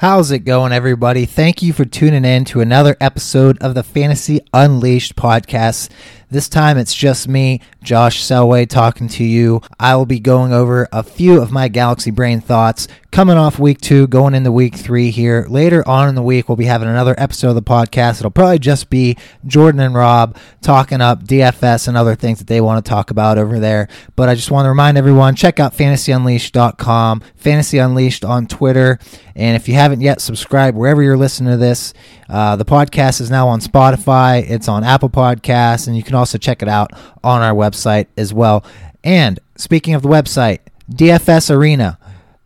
How's it going, everybody? Thank you for tuning in to another episode of the Fantasy Unleashed podcast. This time it's just me, Josh Selway, talking to you. I will be going over a few of my Galaxy Brain thoughts coming off week two, going into week three here. Later on in the week, we'll be having another episode of the podcast. It'll probably just be Jordan and Rob talking up DFS and other things that they want to talk about over there. But I just want to remind everyone check out fantasyunleashd.com, Fantasy Unleashed on Twitter. And if you haven't yet, subscribe wherever you're listening to this. Uh, the podcast is now on Spotify, it's on Apple Podcasts, and you can also check it out on our website as well. And speaking of the website, DFS Arena,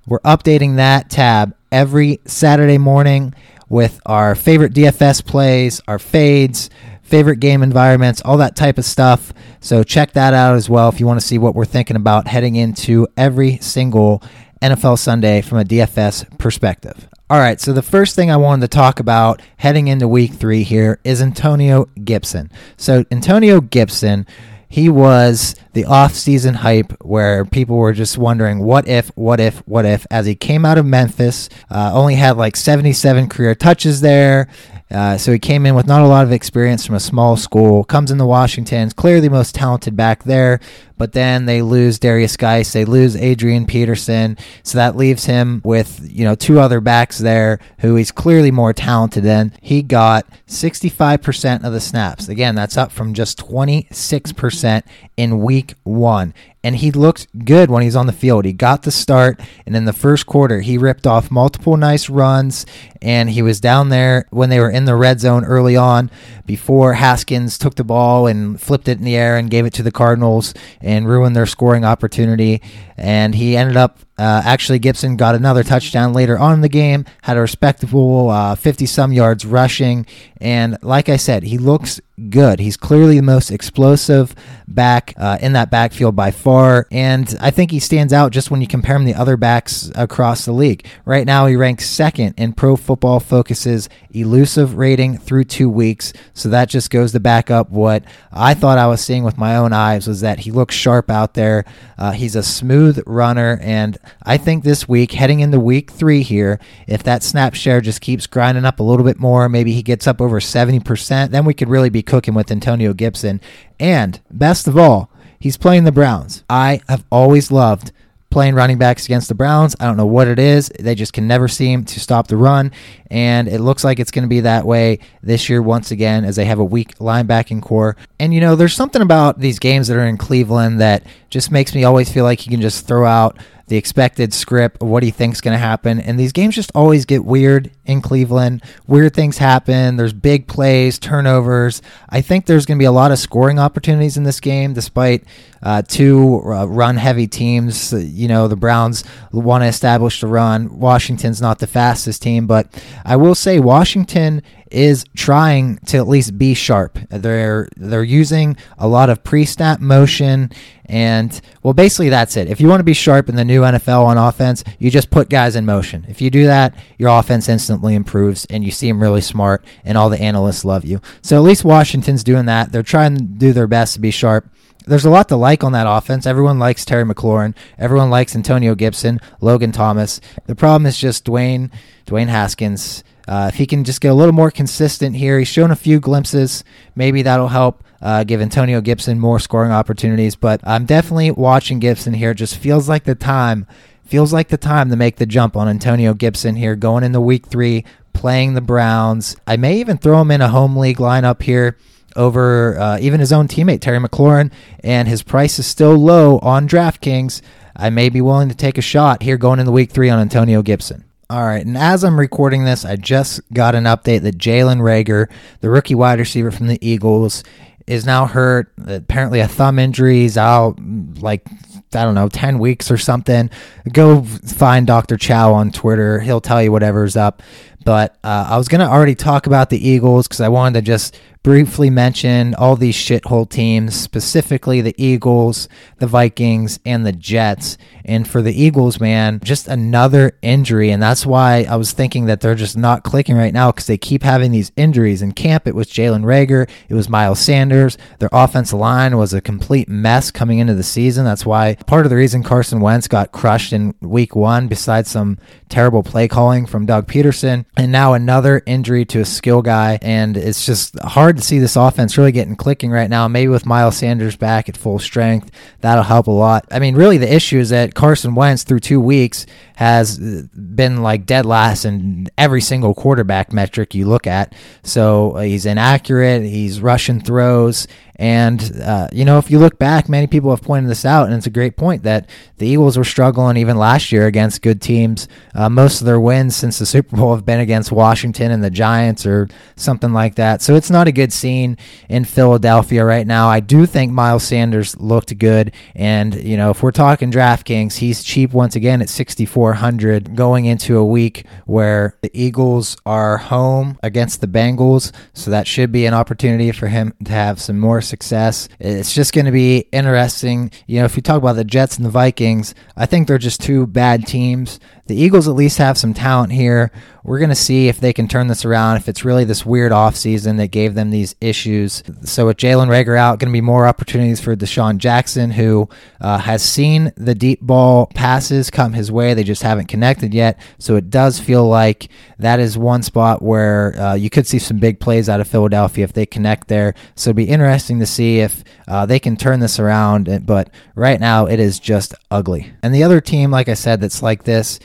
we're updating that tab every Saturday morning with our favorite DFS plays, our fades, favorite game environments, all that type of stuff. So check that out as well if you want to see what we're thinking about heading into every single NFL Sunday from a DFS perspective. All right, so the first thing I wanted to talk about heading into week three here is Antonio Gibson. So, Antonio Gibson, he was the off-season hype where people were just wondering what if, what if, what if. As he came out of Memphis, uh, only had like 77 career touches there. Uh, so he came in with not a lot of experience from a small school. Comes into Washington, clearly most talented back there. But then they lose Darius Guice, they lose Adrian Peterson, so that leaves him with you know two other backs there who he's clearly more talented than. He got 65% of the snaps. Again, that's up from just 26% in week one and he looked good when he's on the field. He got the start, and in the first quarter, he ripped off multiple nice runs, and he was down there when they were in the red zone early on before Haskins took the ball and flipped it in the air and gave it to the Cardinals and ruined their scoring opportunity. And he ended up uh, actually, Gibson got another touchdown later on in the game, had a respectable 50 uh, some yards rushing. And like I said, he looks good. He's clearly the most explosive back uh, in that backfield by far. And I think he stands out just when you compare him to the other backs across the league. Right now, he ranks second in Pro Football Focus's elusive rating through two weeks. So that just goes to back up what I thought I was seeing with my own eyes was that he looks sharp out there. Uh, he's a smooth runner. And I think this week, heading into week three here, if that snap share just keeps grinding up a little bit more, maybe he gets up over 70%, then we could really be cooking with Antonio Gibson. And best of all, he's playing the Browns. I have always loved playing running backs against the Browns. I don't know what it is. They just can never seem to stop the run. And it looks like it's going to be that way this year once again as they have a weak linebacking corps. And, you know, there's something about these games that are in Cleveland that just makes me always feel like he can just throw out the expected script what he thinks going to happen. And these games just always get weird in Cleveland. Weird things happen. There's big plays, turnovers. I think there's going to be a lot of scoring opportunities in this game, despite uh, two uh, run heavy teams. You know, the Browns want to establish the run. Washington's not the fastest team, but I will say Washington is trying to at least be sharp. They're they're using a lot of pre-snap motion and well basically that's it. If you want to be sharp in the new NFL on offense, you just put guys in motion. If you do that, your offense instantly improves and you seem really smart and all the analysts love you. So at least Washington's doing that. They're trying to do their best to be sharp there's a lot to like on that offense. Everyone likes Terry McLaurin. Everyone likes Antonio Gibson, Logan Thomas. The problem is just Dwayne, Dwayne Haskins. Uh, if he can just get a little more consistent here, he's shown a few glimpses. Maybe that'll help uh, give Antonio Gibson more scoring opportunities. But I'm definitely watching Gibson here. It just feels like the time, feels like the time to make the jump on Antonio Gibson here, going into week three, playing the Browns. I may even throw him in a home league lineup here over uh, even his own teammate Terry McLaurin, and his price is still low on DraftKings. I may be willing to take a shot here going into week three on Antonio Gibson. All right, and as I'm recording this, I just got an update that Jalen Reagor, the rookie wide receiver from the Eagles, is now hurt. Apparently, a thumb injury. He's out like I don't know, 10 weeks or something. Go find Dr. Chao on Twitter. He'll tell you whatever's up. But uh, I was going to already talk about the Eagles because I wanted to just briefly mention all these shithole teams, specifically the Eagles, the Vikings, and the Jets. And for the Eagles, man, just another injury. And that's why I was thinking that they're just not clicking right now because they keep having these injuries. In camp, it was Jalen Reagor, it was Miles Sanders. Their offensive line was a complete mess coming into the season. That's why part of the reason Carson Wentz got crushed in week one, besides some terrible play calling from Doug Pederson, And now another injury to a skill guy. And it's just hard to see this offense really getting clicking right now. Maybe with Miles Sanders back at full strength, that'll help a lot. I mean, really, the issue is that Carson Wentz through two weeks has been like dead last in every single quarterback metric you look at. So uh, he's inaccurate, he's rushing throws, and, uh, you know, if you look back, many people have pointed this out, and it's a great point that the Eagles were struggling even last year against good teams. Uh, most of their wins since the Super Bowl have been against Washington and the Giants or something like that. So it's not a good scene in Philadelphia right now. I do think Miles Sanders looked good. And, you know, if we're talking DraftKings, he's cheap once again at 6,400 going into a week where the Eagles are home against the Bengals. So that should be an opportunity for him to have some more success. It's just going to be interesting. You know, if you talk about the Jets and the Vikings, I think they're just two bad teams. The Eagles at least have some talent here. We're going to see if they can turn this around, if it's really this weird offseason that gave them these issues. So, with Jalen Reagor out, going to be more opportunities for DeSean Jackson, who uh, has seen the deep ball passes come his way. They just haven't connected yet. So, it does feel like that is one spot where uh, you could see some big plays out of Philadelphia if they connect there. So, it'd be interesting to see if uh, they can turn this around. But right now, it is just ugly. And the other team, like I said, that's like this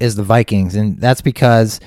is the Vikings, and that's because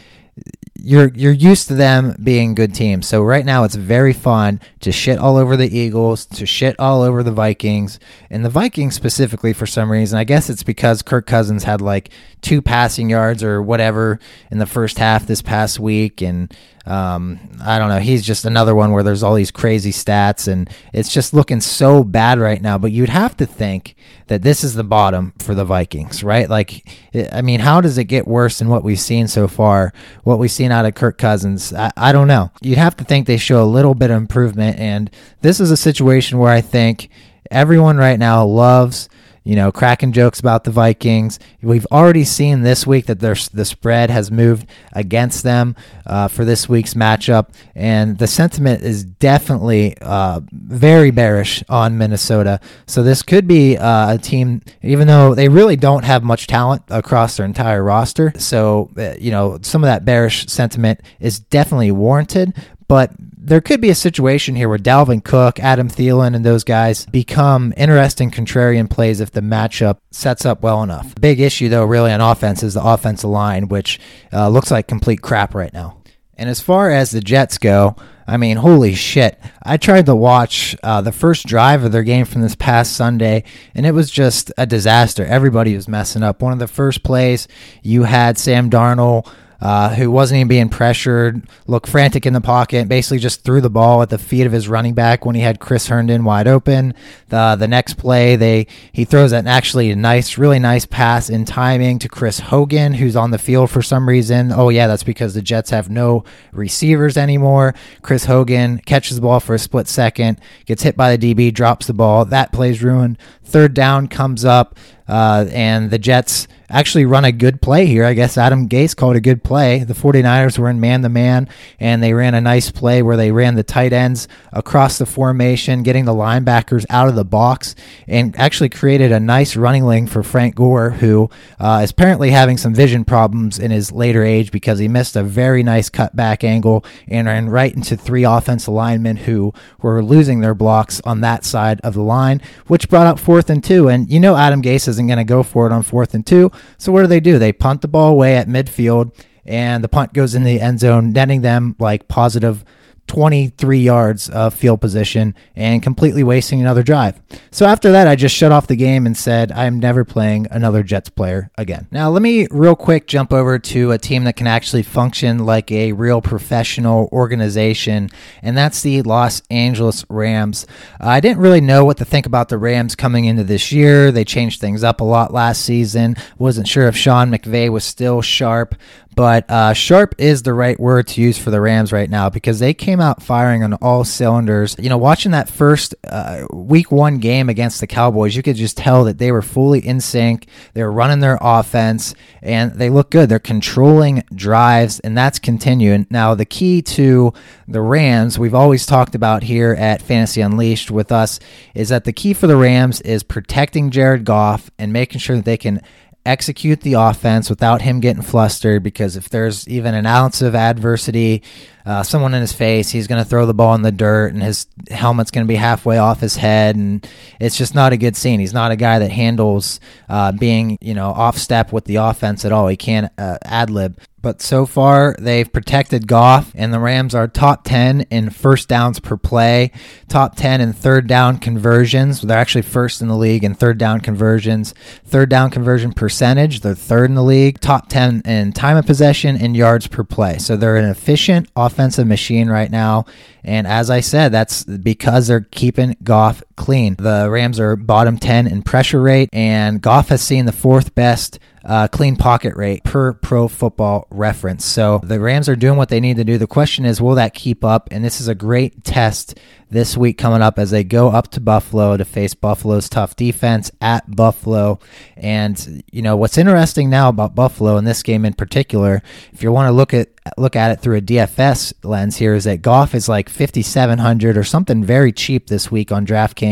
you're you're used to them being good teams. So right now it's very fun to shit all over the Eagles, to shit all over the Vikings, and the Vikings specifically for some reason. I guess it's because Kirk Cousins had like two passing yards or whatever in the first half this past week, and um, I don't know. He's just another one where there's all these crazy stats, and it's just looking so bad right now. But you'd have to think that this is the bottom for the Vikings, right? Like, I mean, how does it get worse than what we've seen so far? What we've seen out of Kirk Cousins? I, I don't know. You'd have to think they show a little bit of improvement, and this is a situation where I think everyone right now loves you know, cracking jokes about the Vikings. We've already seen this week that the spread has moved against them uh, for this week's matchup, and the sentiment is definitely uh, very bearish on Minnesota. So this could be uh, a team, even though they really don't have much talent across their entire roster. So, uh, you know, some of that bearish sentiment is definitely warranted, but there could be a situation here where Dalvin Cook, Adam Thielen, and those guys become interesting contrarian plays if the matchup sets up well enough. Big issue, though, really on offense is the offensive line, which uh, looks like complete crap right now. And as far as the Jets go, I mean, holy shit. I tried to watch uh, the first drive of their game from this past Sunday, and it was just a disaster. Everybody was messing up. One of the first plays, you had Sam Darnold uh, who wasn't even being pressured, looked frantic in the pocket, basically just threw the ball at the feet of his running back when he had Chris Herndon wide open. The the next play, they he throws an actually nice, really nice pass in timing to Chris Hogan, who's on the field for some reason. Oh yeah, that's because the Jets have no receivers anymore. Chris Hogan catches the ball for a split second, gets hit by the DB, drops the ball. That play's ruined. Third down comes up, uh, and the Jets actually run a good play here. I guess Adam Gase called a good play. The 49ers were in man to man, and they ran a nice play where they ran the tight ends across the formation, getting the linebackers out of the box, and actually created a nice running lane for Frank Gore, who uh, is apparently having some vision problems in his later age because he missed a very nice cutback angle and ran right into three offensive linemen who were losing their blocks on that side of the line, which brought up fourth and two. And you know Adam Gase isn't going to go for it on fourth and two. So what do they do? They punt the ball away at midfield, and the punt goes in the end zone, netting them like positive 23 yards of field position and completely wasting another drive. So after that, I just shut off the game and said, I'm never playing another Jets player again. Now, let me real quick jump over to a team that can actually function like a real professional organization, and that's the Los Angeles Rams. I didn't really know what to think about the Rams coming into this year. They changed things up a lot last season. Wasn't sure if Sean McVay was still sharp, but uh, sharp is the right word to use for the Rams right now because they came out firing on all cylinders. You know, watching that first uh, week one game against the Cowboys, you could just tell that they were fully in sync. They were running their offense and they look good. They're controlling drives, and that's continuing. Now, the key to the Rams, we've always talked about here at Fantasy Unleashed with us, is that the key for the Rams is protecting Jared Goff and making sure that they can execute the offense without him getting flustered because if there's even an ounce of adversity, uh, someone in his face, he's going to throw the ball in the dirt and his helmet's going to be halfway off his head. And it's just not a good scene. He's not a guy that handles uh, being, you know, off step with the offense at all. He can't uh, ad lib. But so far, they've protected Goff, and the Rams are top 10 in first downs per play, top 10 in third down conversions. They're actually first in the league in third down conversions, third down conversion percentage. They're third in the league, top 10 in time of possession and yards per play. So they're an efficient offensive machine right now. And as I said, that's because they're keeping Goff clean. The Rams are bottom 10 in pressure rate, and Goff has seen the fourth best uh, clean pocket rate per pro football reference. So the Rams are doing what they need to do. The question is, will that keep up? And this is a great test this week coming up as they go up to Buffalo to face Buffalo's tough defense at Buffalo. And you know what's interesting now about Buffalo in this game in particular, if you want to look at look at it through a DFS lens here, is that Goff is like 5,700 or something very cheap this week on DraftKings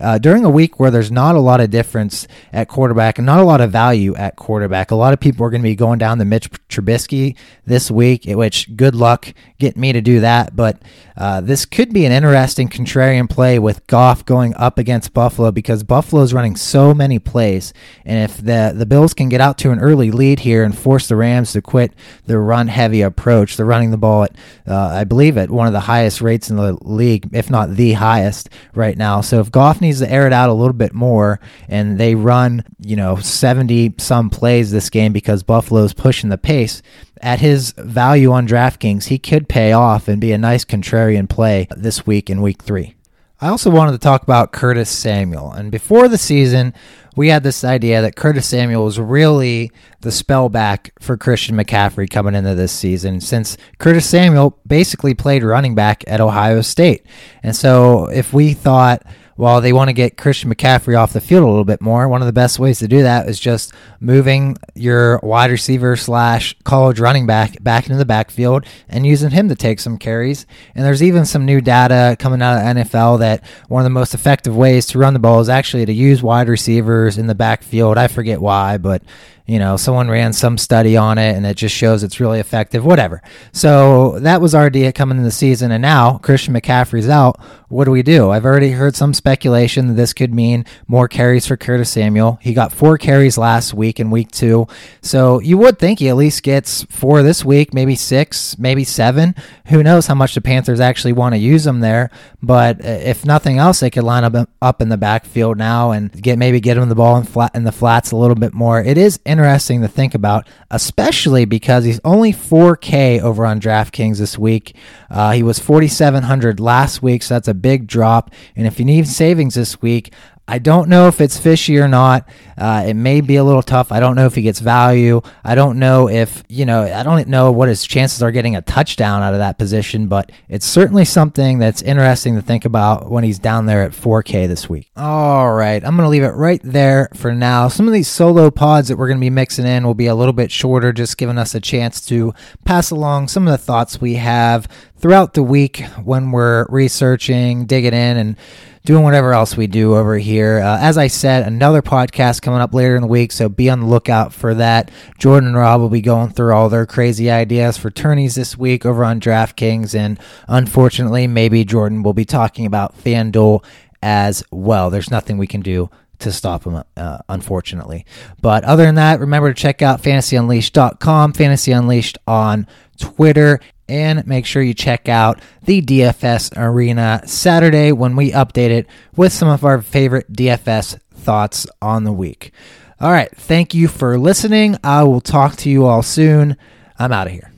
uh, during a week where there's not a lot of difference at quarterback and not a lot of value at quarterback. A lot of people are going to be going down the Mitch Trubisky this week, which good luck getting me to do that. But uh, this could be an interesting contrarian play with Goff going up against Buffalo because Buffalo's running so many plays, and if the the Bills can get out to an early lead here and force the Rams to quit their run heavy approach, they're running the ball at uh, I believe at one of the highest rates in the league, if not the highest right now. So if Goff needs to air it out a little bit more, and they run you know seventy some plays this game because Buffalo's pushing the pace at his value on DraftKings, he could pay off and be a nice contrarian play this week in week three. I also wanted to talk about Curtis Samuel. And before the season, we had this idea that Curtis Samuel was really the spellback for Christian McCaffrey coming into this season, since Curtis Samuel basically played running back at Ohio State. And so if we thought, while they want to get Christian McCaffrey off the field a little bit more, one of the best ways to do that is just moving your wide receiver slash college running back back into the backfield and using him to take some carries. And there's even some new data coming out of NFL that one of the most effective ways to run the ball is actually to use wide receivers in the backfield. I forget why, but you know, someone ran some study on it and it just shows it's really effective, whatever. So that was our idea coming in the season. And now Christian McCaffrey's out. What do we do? I've already heard some speculation that this could mean more carries for Curtis Samuel. He got four carries last week in week two. So you would think he at least gets four this week, maybe six, maybe seven. Who knows how much the Panthers actually want to use him there. But uh, if nothing else, they could line up up in the backfield now and get maybe get him the ball in, flat, in the flats a little bit more. It is interesting to think about, especially because he's only 4K over on DraftKings this week. Uh, he was 4,700 last week, so that's a big drop. And if you need savings this week, I don't know if it's fishy or not. Uh, it may be a little tough. I don't know if he gets value. I don't know if, you know, I don't know what his chances are getting a touchdown out of that position, but it's certainly something that's interesting to think about when he's down there at 4K this week. All right. I'm going to leave it right there for now. Some of these solo pods that we're going to be mixing in will be a little bit shorter, just giving us a chance to pass along some of the thoughts we have throughout the week when we're researching, digging in, and doing whatever else we do over here. Uh, as I said, another podcast coming up later in the week, so be on the lookout for that. Jordan and Rob will be going through all their crazy ideas for tourneys this week over on DraftKings, and unfortunately, maybe Jordan will be talking about FanDuel as well. There's nothing we can do to stop him, uh, unfortunately. But other than that, remember to check out fantasyunleashd.com, Fantasy Unleashed on Twitter, and make sure you check out the DFS Arena Saturday when we update it with some of our favorite DFS thoughts on the week. All right, thank you for listening. I will talk to you all soon. I'm out of here.